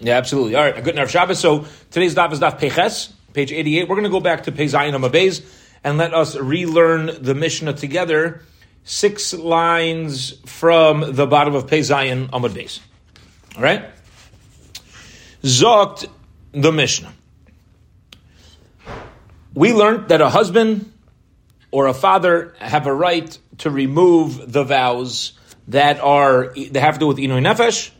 Yeah, absolutely. All right, a good enough Shabbos. So today's daf is daf Peches, page 88. We're going to go back to Pezayin Amabez and let us relearn the Mishnah together, six lines from the bottom of Pezayin Amabez. All right? Zokt the Mishnah. We learned that a husband or a father have a right to remove the vows that are they have to do with inoy nefesh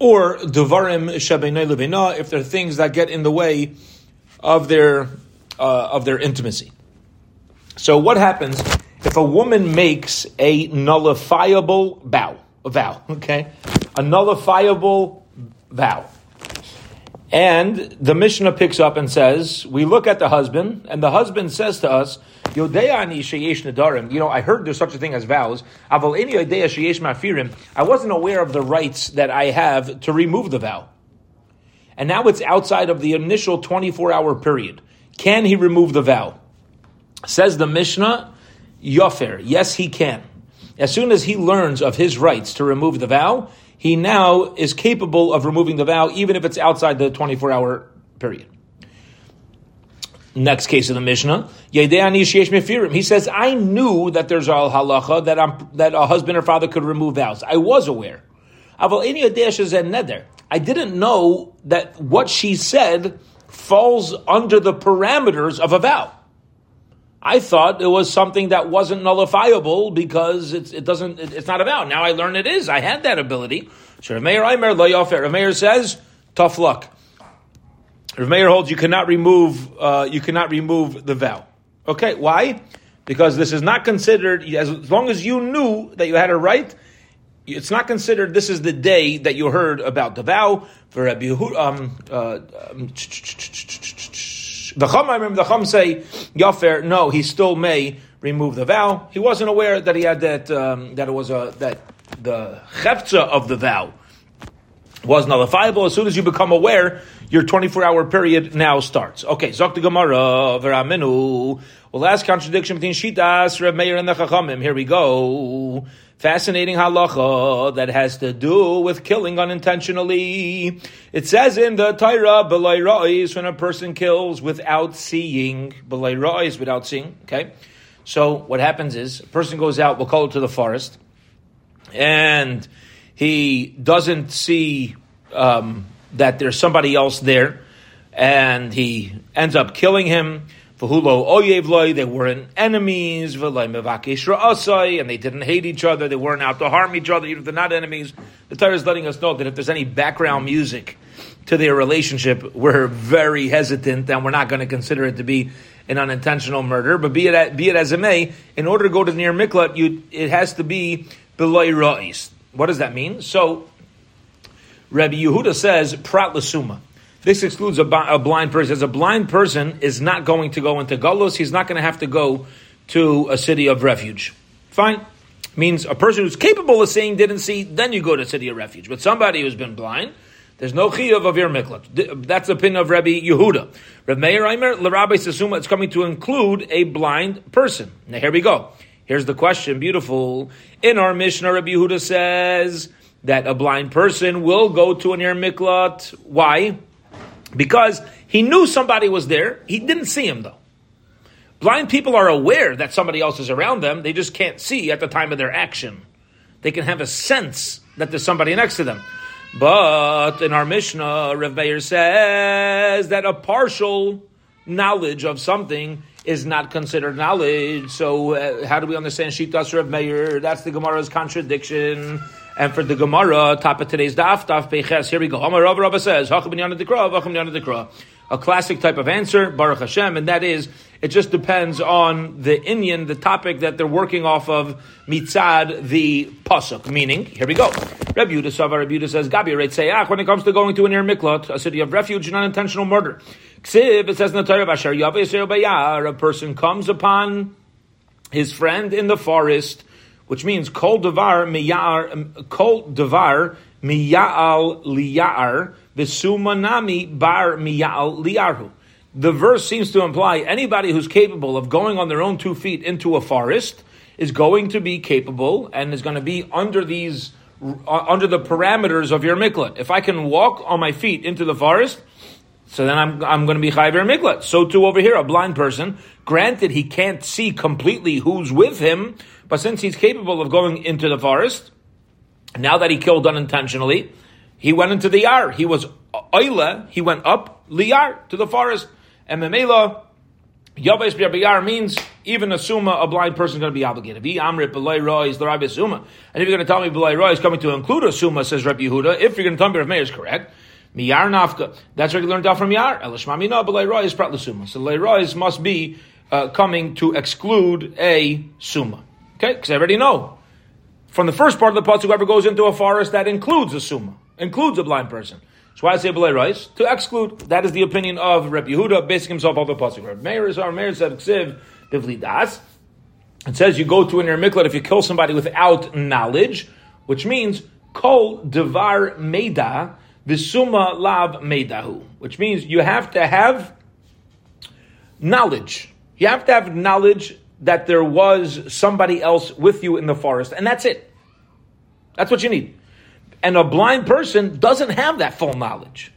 or devarim shabenay levina if they're things that get in the way of their uh, of their intimacy. So what happens if a woman makes a nullifiable vow? A vow, okay, a nullifiable vow. And the Mishnah picks up and says, we look at the husband, and the husband says to us, Yodeani sheyesh nadarim. You know, I heard there's such a thing as vows. Aval any yodea sheyesh mafirim. I wasn't aware of the rights that I have to remove the vow. And now it's outside of the initial 24 hour period. Can he remove the vow? Says the Mishnah, Yofer. Yes, he can. As soon as he learns of his rights to remove the vow, he now is capable of removing the vow, even if it's outside the 24 hour period. Next case of the Mishnah, he says, I knew that there's a halacha that, I'm, that a husband or father could remove vows. I was aware. I didn't know that what she said falls under the parameters of a vow. I thought it was something that wasn't nullifiable because it's, it doesn't, it's not about. Now I learn it is. I had that ability. So Rameir Aimer Layofer. Rameir says, tough luck. Rameir holds you cannot remove, uh, you cannot remove the vow. Okay, why? Because this is not considered, as, as long as you knew that you had a right, it's not considered this is the day that you heard about the vow for Rabbi um, uh, um, the Chum, I remember the Chum say, Yafer, no, he still may remove the vow. He wasn't aware that he had that, um, that it was a, that the cheftza of the vow was nullifiable. As soon as you become aware, your 24 hour period now starts. Okay, Zok the Gemara, Veraminu. Well, last contradiction between Shitas, Reb Meir, and the Chachamim. Here we go. Fascinating halacha that has to do with killing unintentionally. It says in the Torah, Belay Ra'is, when a person kills without seeing, Belay Ra'is, without seeing, okay? So what happens is, a person goes out, we'll call it to the forest, and he doesn't see um, that there's somebody else there, and he ends up killing him, V'hulo oyev loy, they weren't enemies, and they didn't hate each other, they weren't out to harm each other, even if they're not enemies. The Torah is letting us know that if there's any background music to their relationship, we're very hesitant and we're not going to consider it to be an unintentional murder. But be it, be it as it may, in order to go to the near Miklat, you, it has to be beloy ra'is. What does that mean? So, Rabbi Yehuda says, prat lasuma. This excludes a, a, blind person. As a blind person is not going to go into Golos, he's not going to have to go to a city of refuge. Fine. Means a person who's capable of seeing didn't see, then you go to city of refuge. But somebody who's been blind, there's no chiyuv of your miklat. That's the opinion of Rabbi Yehuda. Rabbi Meir Aimer, Rabbi Sasuma, it's coming to include a blind person. Now here we go. Here's the question, beautiful. In our Mishnah, Rabbi Yehuda says that a blind person will go to an air miklat. Why? Because he knew somebody was there. He didn't see him though. Blind people are aware that somebody else is around them. They just can't see at the time of their action. They can have a sense that there's somebody next to them. But in our Mishnah, Rev Meir says that a partial knowledge of something is not considered knowledge. So uh, how do we understand Shitas Rev Meir? That's the Gemara's contradiction. And for the Gemara, top of today's daf, daf peches, here we go. Amar Rav Rabba says, a classic type of answer, Baruch Hashem, and that is, it just depends on the Indian, the topic that they're working off of, mitzad, the pasuk. Meaning, here we go. Rabbi Yudah Savar, Rabbi Yudah says, Gabi Sayach, when it comes to going to an Ir Miklot, a city of refuge and unintentional murder. Ksiv, it says in the Torah, Asher Bayar, a person comes upon his friend in the forest, which means kol devar miyar kol devar miyal liyar v'sumanami bar miyal liyarhu. The verse seems to imply anybody who's capable of going on their own two feet into a forest is going to be capable and is going to be under these uh, under the parameters of your miklat. If I can walk on my feet into the forest, so then I'm, I'm going to be chayiv miklat. So too over here, a blind person, granted he can't see completely who's with him, but since he's capable of going into the forest, now that he killed unintentionally, he went into the yar. He was uh, oile, he went up liyar to the forest. And memela, Yaves Yar means even a summa, a blind person is going to be obligated. Be amrit b'lay is the rabbi summa. And if you're going to tell me b'lay roy is coming to include a summa, says Rabbi Yehuda, if you're going to tell me Rav Meir is correct, miyar nafka. That's what you learned out from yar. Elishmamina b'lay roy is prat summa. So lay roy must be uh, coming to exclude a summa. Okay, because I already know from the first part of the pasuk, whoever goes into a forest that includes a summa, includes a blind person. So why I say Rice? To exclude. That is the opinion of Reb Yehuda, basing himself off the Pasuk. Reb Meir is our Meir said, Ksiv, Bivli Das. It says you go to an Miklat if you kill somebody without knowledge, which means Kol Devar Meida, Visuma Lav Meidahu, which means you have to have knowledge. You have to have knowledge that there was somebody else with you in the forest, and that's it. That's what you need. And a blind person doesn't have that full knowledge.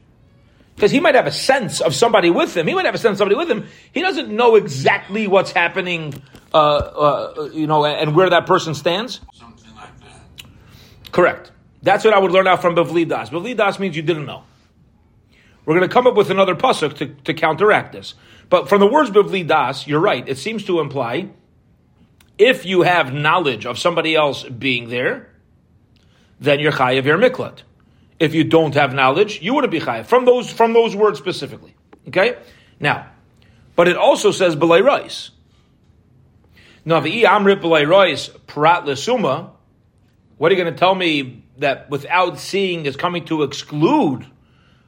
Because he might have a sense of somebody with him. He might have a sense of somebody with him. He doesn't know exactly what's happening, uh, uh, you know, and where that person stands. Something like that. Correct. That's what I would learn out from Bavli Das. Bavli Das means you didn't know. We're going to come up with another pasuk to, to counteract this. But from the words Bavli Das, you're right. It seems to imply if you have knowledge of somebody else being there, then you're chayiv your miklat. If you don't have knowledge, you wouldn't be chayiv from those from those words specifically. Okay, now, but it also says belay rice. Now, the I amrit belay rice prat lesuma. What are you going to tell me that without seeing is coming to exclude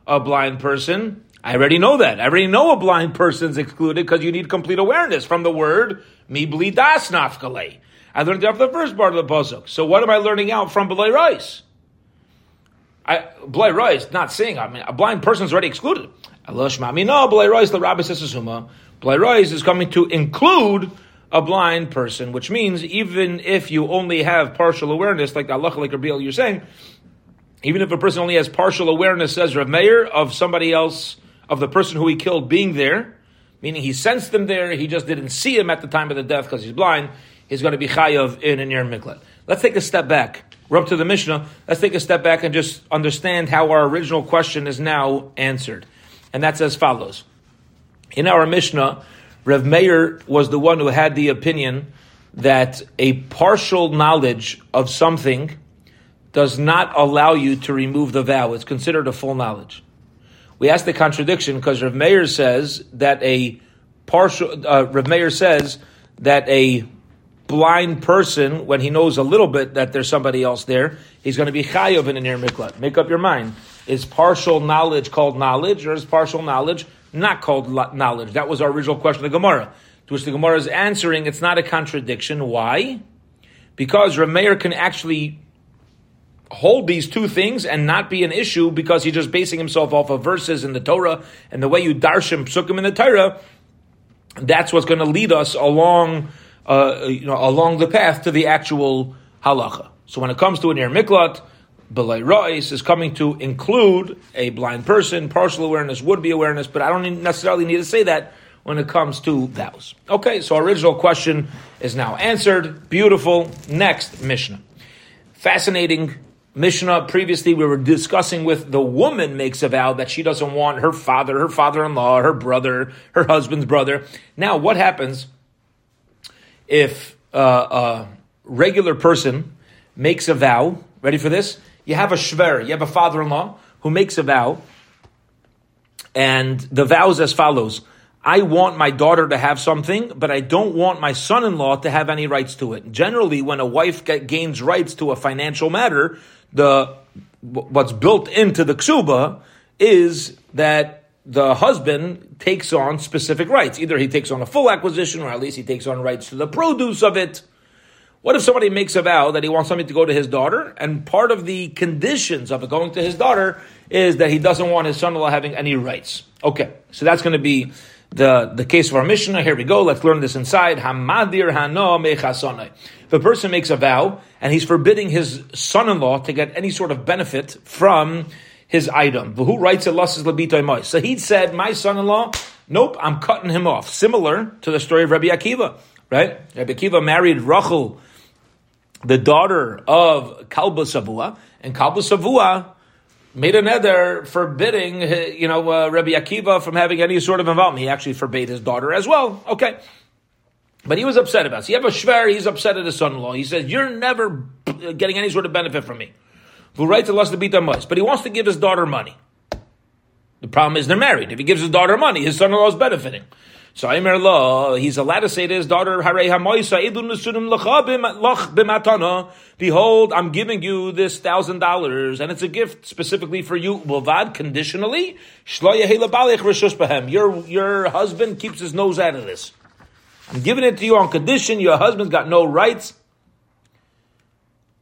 a blind person? I already know that. I already know a blind person's excluded because you need complete awareness from the word mi das nafkale. I learned that from the first part of the pasuk. So what am I learning out from Belay Rice? I Belay Rice not seeing. I mean, a blind person's already excluded. Allah Shmami, no, Belay Rice, the Rabbi says. Belay Rice is coming to include a blind person, which means even if you only have partial awareness, like Allah, like Rabbi, you're saying, even if a person only has partial awareness, says Rav Meir, of somebody else, of the person who he killed being there, meaning he sensed them there, he just didn't see him at the time of the death because he's blind, he's going to be chayav in a near miklat. Let's take a step back. We're up to the Mishnah. Let's take a step back and just understand how our original question is now answered. And that's as follows. In our Mishnah, Rev Meir was the one who had the opinion that a partial knowledge of something does not allow you to remove the vow. It's considered a full knowledge. We ask the contradiction because Rev Meir says that a partial, uh, Rev Meir says that a blind person, when he knows a little bit that there's somebody else there, he's going to be chayav in a near miklat. Make up your mind. Is partial knowledge called knowledge, or is partial knowledge not called knowledge? That was our original question of the Gemara. To which the Gemara is answering, it's not a contradiction. Why? Because Rameir can actually hold these two things and not be an issue because he's just basing himself off of verses in the Torah and the way you darshim psukim in the Torah. That's what's going to lead us along uh, you know, along the path to the actual halacha. So when it comes to an air miklat, Belay is coming to include a blind person, partial awareness, would be awareness, but I don't necessarily need to say that when it comes to vows. Okay, so original question is now answered. Beautiful. Next Mishnah. Fascinating Mishnah. Previously, we were discussing with the woman makes a vow that she doesn't want her father, her father in law, her brother, her husband's brother. Now, what happens if uh, a regular person makes a vow, ready for this? You have a shver, you have a father-in-law who makes a vow, and the vow is as follows. I want my daughter to have something, but I don't want my son-in-law to have any rights to it. Generally, when a wife get, gains rights to a financial matter, the what's built into the ksuba is that the husband takes on specific rights. Either he takes on a full acquisition, or at least he takes on rights to the produce of it. What if somebody makes a vow that he wants something to go to his daughter, and part of the conditions of it going to his daughter is that he doesn't want his son-in-law having any rights? Okay, so that's going to be the, the case of our Mishnah. Here we go. Let's learn this inside. Hamadir The the person makes a vow and he's forbidding his son-in-law to get any sort of benefit from his item. Who writes it? So he said, my son-in-law, nope, I'm cutting him off. Similar to the story of Rabbi Akiva, right? Rabbi Akiva married Rachel, the daughter of Kalba Savua, and Kalba Savua made a forbidding, you know, uh, Rabbi Akiva from having any sort of involvement. He actually forbade his daughter as well. Okay. But he was upset about it. So you have a shver, he's upset at his son-in-law. He says, you're never getting any sort of benefit from me. Who writes to the beat But he wants to give his daughter money. The problem is they're married. If he gives his daughter money, his son-in-law is benefiting. So Aimer Law, he's allowed to say to his daughter, Behold, I'm giving you this thousand dollars, and it's a gift specifically for you. Bovad, conditionally, your your husband keeps his nose out of this. I'm giving it to you on condition your husband's got no rights.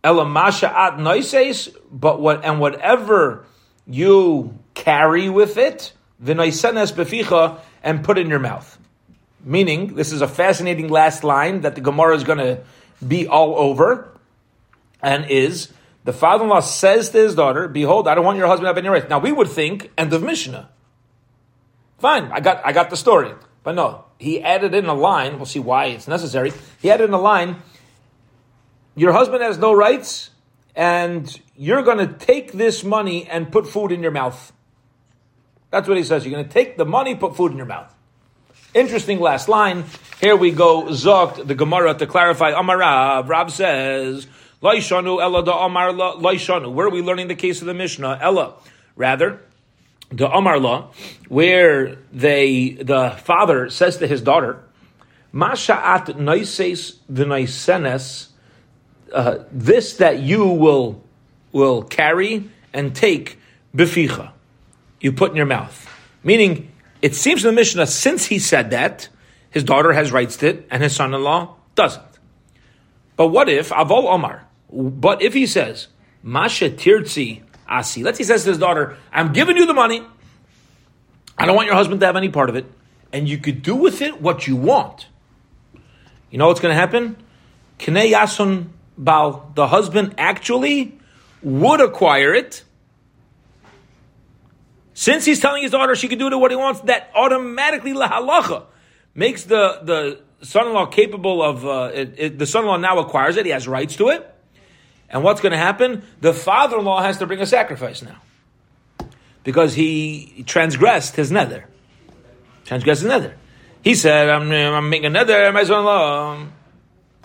Elamasha at noises, but what and whatever you carry with it, v'noisenes beficha, and put in your mouth. Meaning, this is a fascinating last line that the Gemara is going to be all over, and is the father-in-law says to his daughter, "Behold, I don't want your husband to have any rights." Now we would think end of Mishnah. Fine, I got I got the story, but no, he added in a line. We'll see why it's necessary. He added in a line. Your husband has no rights, and you're going to take this money and put food in your mouth. That's what he says. You're going to take the money, put food in your mouth. Interesting last line. Here we go, Zokt, the Gemara, to clarify. Amarav, Rab says, Laishanu Laishanu. Where are we learning the case of the Mishnah? Ella. Rather, the Amar where they, the father says to his daughter, Masha'at uh, this that you will, will carry and take beficha. You put in your mouth. Meaning, it seems in the Mishnah, since he said that, his daughter has rights to it, and his son-in-law doesn't. But what if Avol Omar? But if he says Masha Tirtzi Asi, let's say he says to his daughter, "I'm giving you the money. I don't want your husband to have any part of it, and you could do with it what you want." You know what's going to happen? Kne Yasun Bal, the husband actually would acquire it since he's telling his daughter she can do what he wants, that automatically lahalacha makes the, the son-in-law capable of, uh, it, it, the son-in-law now acquires it, he has rights to it. And what's going to happen? The father-in-law has to bring a sacrifice now. Because he transgressed his nether. Transgressed his nether. He said, I'm, I'm making a nether, my son-in-law.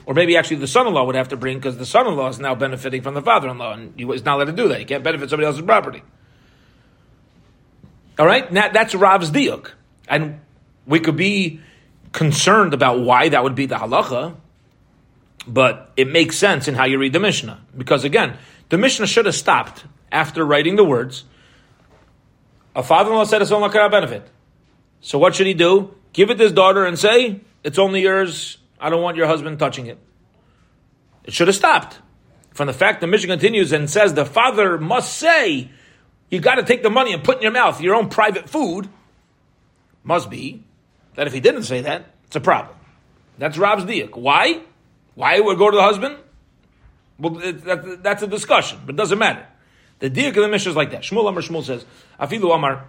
Or maybe actually the son-in-law would have to bring, because the son-in-law is now benefiting from the father-in-law, and he was not allowed to do that. He can't benefit somebody else's property. All right, now, that's Rav's diuk, and we could be concerned about why that would be the halacha, but it makes sense in how you read the Mishnah because again, the Mishnah should have stopped after writing the words. A father-in-law said it's only a benefit. So what should he do? Give it to his daughter and say, "It's only yours. I don't want your husband touching it." It should have stopped. From the fact the Mishnah continues and says the father must say you got to take the money and put in your mouth your own private food. Must be that if he didn't say that, it's a problem. That's Rab's diak. Why? Why would go to the husband? Well, that, that's a discussion, but it doesn't matter. The diak of the Mishnah is like that. Shmuel Amar Shmuel says, Afilu Amar,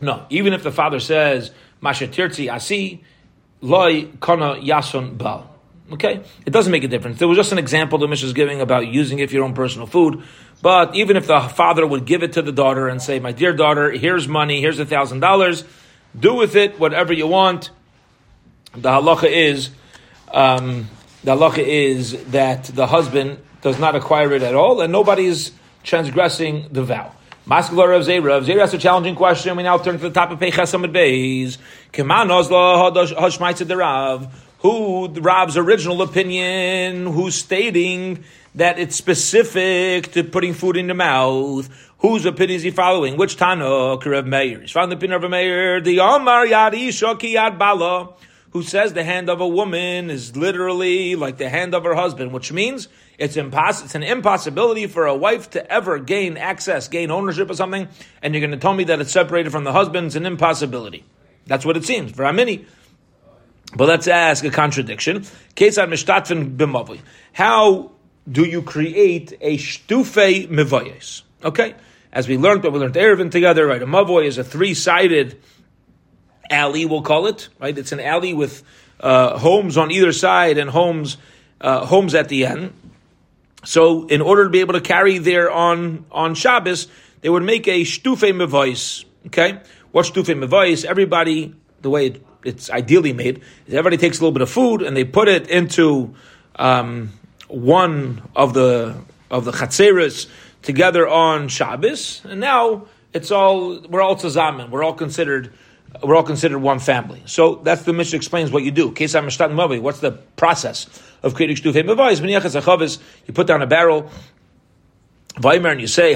no, even if the father says, Masha Tirtzi Asi, Loi Kana Yason Bal. Okay? It doesn't make a difference. There was just an example the Mishnah is giving about using it for your own personal food. But even if the father would give it to the daughter and say, My dear daughter, here's money, here's a thousand dollars, do with it whatever you want. The halacha is um, the halacha is that the husband does not acquire it at all, and nobody is transgressing the vow. Maskala Rav Zera. Rav Zera has a challenging question. We now turn to the top of Peichas Amid Beis. Keman Ozla Hashmaitza Derav who Rav's original opinion, who's stating that it's specific to putting food in the mouth. Whose opinion is he following? Which Tana? Karev Meir. He's following the opinion of Meir. The Omar Yad Bala, who says the hand of a woman is literally like the hand of her husband, which means it's impossible. It's an impossibility for a wife to ever gain access, gain ownership of something, and you're going to tell me that it's separated from the husband. It's an impossibility. That's what it seems. For Amini, But let's ask a contradiction. How do you create a shtufe mivayes? Okay, as we learned, but we learned Eruvin together, right? A mavoy is a three-sided alley, we'll call it, right? It's an alley with uh, homes on either side and homes uh, homes at the end. So, in order to be able to carry there on on Shabbos, they would make a shtufe mivayis. Okay, what shtufe mivayis? Everybody, the way it, it's ideally made, is everybody takes a little bit of food and they put it into um, one of the of the chatzeres together on Shabbos, and now it's all we're all tzazamen. We're all considered we're all considered one family. So that's the Mishnah explains what you do. What's the process of creating shtufei mavais? You put down a barrel. Vaimer and you say,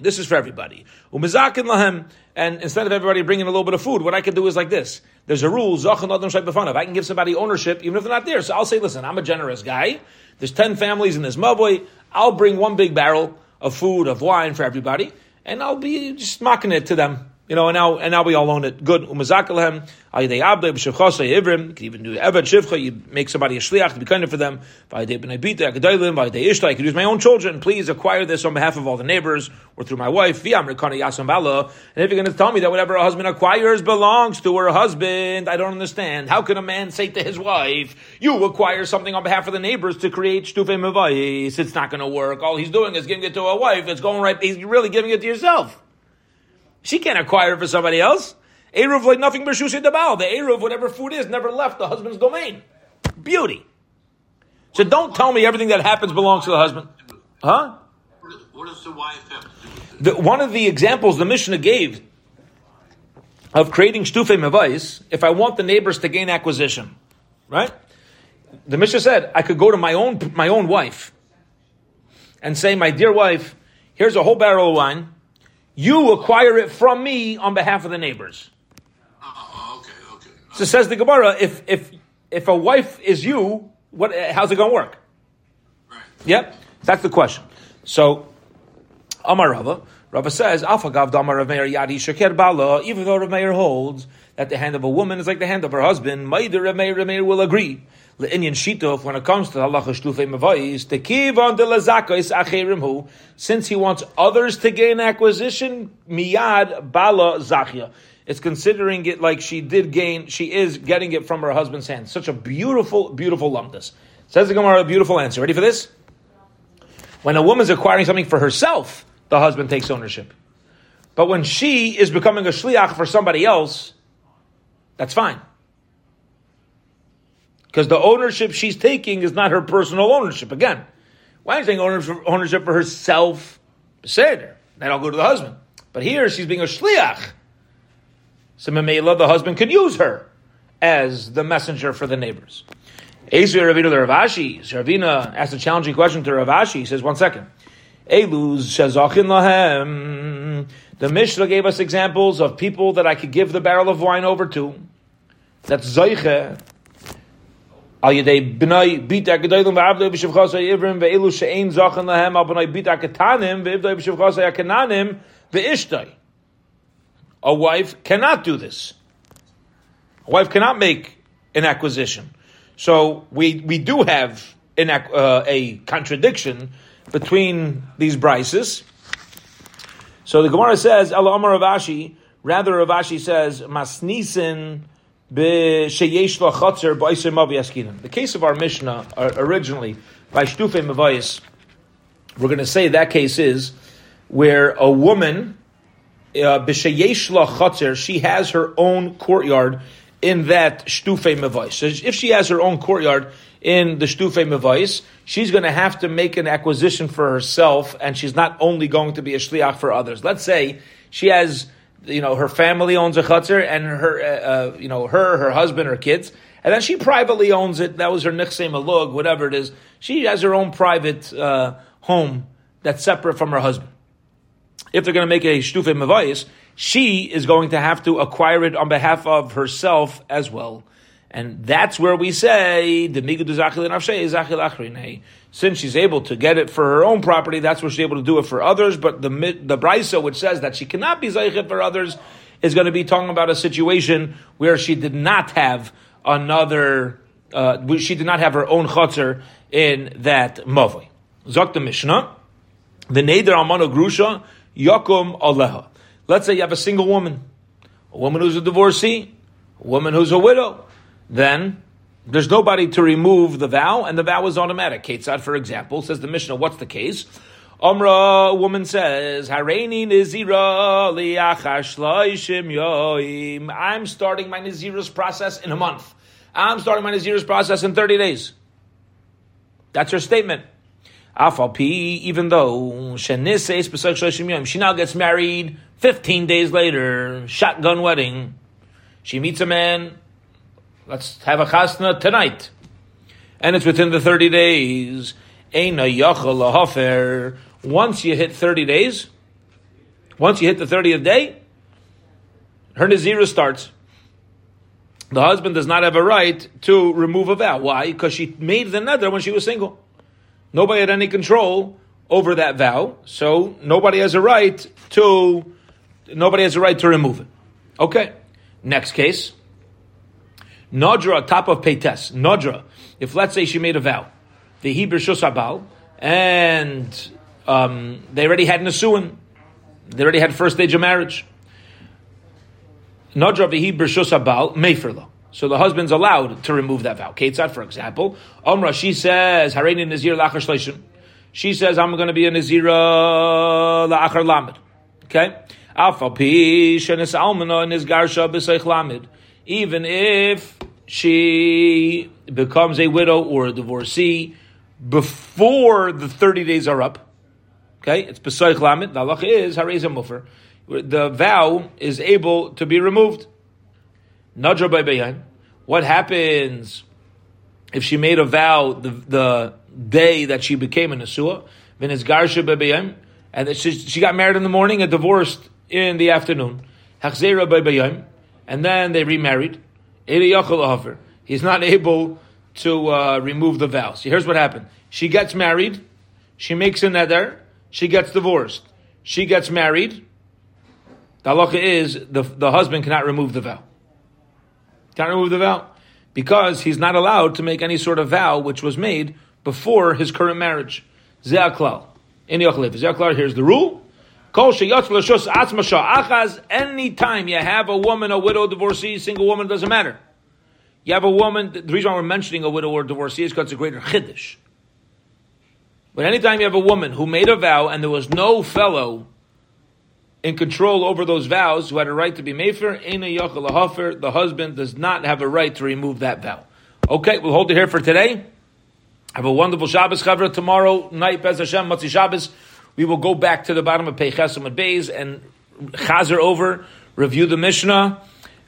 This is for everybody. Umizakin lahem, and instead of everybody bringing a little bit of food, what I can do is like this. There's a rule, I can give somebody ownership even if they're not there. So I'll say, listen, I'm a generous guy. There's 10 families in this mavoi. I'll bring one big barrel of food, of wine for everybody, and I'll be just mocking it to them. You know, and now and now we all own it. Good. Umazakalhem, ayidei abde b'shevchasa ivrim. You can even do evet shivcha. You make somebody a shliach to be kind of for them. Vayidei b'nei bita akadolim. Vayidei ishta. I could use my own children. Please acquire this on behalf of all the neighbors or through my wife. V'yam rekana yasam. And if you're going to tell me that whatever a husband acquires belongs to her husband, I don't understand. How can a man say to his wife, "You acquire something on behalf of the neighbors to create shtufe mevayis"? It's not going to work. All he's doing is giving it to a wife. It's going right. He's really giving it to yourself. She can't acquire it for somebody else. Eruv like nothing but Shusha Dabal. The Eruv, whatever food is, never left the husband's domain. Beauty. So don't tell me everything that happens belongs to the husband. Huh? What does the wife have the, One of the examples the Mishnah gave of creating shtufe mevais, if I want the neighbors to gain acquisition, right? The Mishnah said I could go to my own my own wife and say, "My dear wife, here's a whole barrel of wine you acquire it from me on behalf of the neighbors. Oh, okay, okay. So says the Gemara, if if if a wife is you, what how's it going to work? Right. Yep, that's the question. So, Amar Rava, Rava says, Afagav Damar Rav Meir Yadi Sheker Bala, even though Rav Meir holds that the hand of a woman is like the hand of her husband, Maider Rav Meir, Rav Meir will agree. Le'inyan shitov, when it comes to halacha shtufei mavais, the kivon de lazakos acherimhu, since he wants others to gain acquisition, miyad bala zachia. It's considering it like she did gain, she is getting it from her husband's hand. Such a beautiful, beautiful lumdus. Says the Gemara, a beautiful answer. Ready for this? When a woman's acquiring something for herself, the husband takes ownership. But when she is becoming a shliach for somebody else, that's fine. Because the ownership she's taking is not her personal ownership. Again, why is she taking ownership for herself? Seder. Then I'll go to the husband. But here she's being a shliach. So Mamela, the husband, could use her as the messenger for the neighbors. Ezer Ravina the Rav Ashi. Ravina asked a challenging question to Rav Ashi. He says, one second. Eluz Shazachin Lahem. The Mishnah gave us examples of people that I could give the barrel of wine over to. That's Zoiche A wife cannot do this. A wife cannot make an acquisition. So we, we do have an, uh, a contradiction between these brises. So the Gemara says, rather Rav Ashi says, Masnisin the case of our Mishnah uh, originally by Shtufe Mavayis, we're going to say that case is where a woman, uh, she has her own courtyard in that Shtufe Mavayis. So if she has her own courtyard in the Shtufe Mavayis, she's going to have to make an acquisition for herself, and she's not only going to be a shliach for others. Let's say she has you know, her family owns a chutzner, and her, uh, uh, you know, her, her husband, her kids, and then she privately owns it. That was her nichse malug, whatever it is. She has her own private uh, home that's separate from her husband. If they're going to make a shtufe mavayis, she is going to have to acquire it on behalf of herself as well. And that's where we say the since she's able to get it for her own property, that's where she's able to do it for others. But the the brisa, which says that she cannot be zayichet for others, is going to be talking about a situation where she did not have another. Uh, she did not have her own chutzner in that mavoi. Zok the Mishnah, the neder almano grusha yakum aleha. Let's say you have a single woman, a woman who's a divorcee, a woman who's a widow. Then there's nobody to remove the vow, and the vow is automatic. Ketzad, for example, says the Mishnah. What's the case? Omra, a woman says, Hareini Nizira yoim. I'm starting my Nazirus process in a month. I'm starting my Nazirus process in 30 days. That's her statement. Afalpi, even though she now gets married 15 days later, shotgun wedding. She meets a man. Let's have a chasna tonight. And it's within the 30 days. Once you hit 30 days, once you hit the 30th day, her Nazira starts. The husband does not have a right to remove a vow. Why? Because she made the nether when she was single. Nobody had any control over that vow, so nobody has a right to nobody has a right to remove it. Okay. Next case. Nodra, top of Peites. Nodra, if let's say she made a vow, the Hebrew Shusabal, and um, they already had Nasuin, they already had first stage of marriage. Nodra v'hi b'rshus abal meferlo. So the husband's allowed to remove that vow. Ketzad, for example, Omra, she says, Hareini Nazir shleishim. She says, I'm going to be a Nazira la'achar lamed. Okay? Alpha pi shenis almana nizgarsha b'seich lamed. Even if she becomes a widow or a divorcee before the 30 days are up, okay, it's b'seich lamed, the halacha is hareza mufer. The vow is able to be removed. Nadra by What happens if she made a vow the, the day that she became a Nesua? Garsha and she, she got married in the morning and divorced in the afternoon. And then they remarried. He's not able to uh, remove the vow. So here's what happened. She gets married. She makes a nether. She gets divorced. She gets married. The halacha is the, the husband cannot remove the vow. Can't remove the vow because he's not allowed to make any sort of vow which was made before his current marriage. Zeaklal. In Zeaklal, here's the rule. Any time you have a woman, a widow, divorcee, single woman, doesn't matter. You have a woman, the reason why we're mentioning a widow or divorcee is because it's a greater chiddush. But anytime you have a woman who made a vow and there was no fellow in control over those vows who had a right to be mefer, the husband does not have a right to remove that vow. Okay, we'll hold it here for today. Have a wonderful Shabbos, Chavra. Tomorrow night, Bez Hashem, Matzi Shabbos, we will go back to the bottom of Peichesim and Beis and chazer over, review the Mishnah.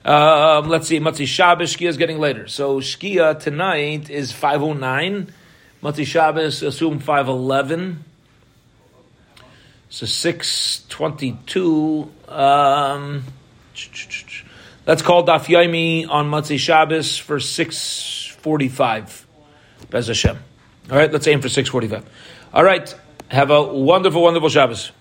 Um, let's see, Matzi Shabbos, Shkia is getting later. So Shkia tonight is 509. Matzi Shabbos, assume 511. So 622. Um, let's call Daf Yomi on Matzei Shabbos for 645. Bez Hashem. All right, let's aim for 645. All right, have a wonderful, wonderful Shabbos.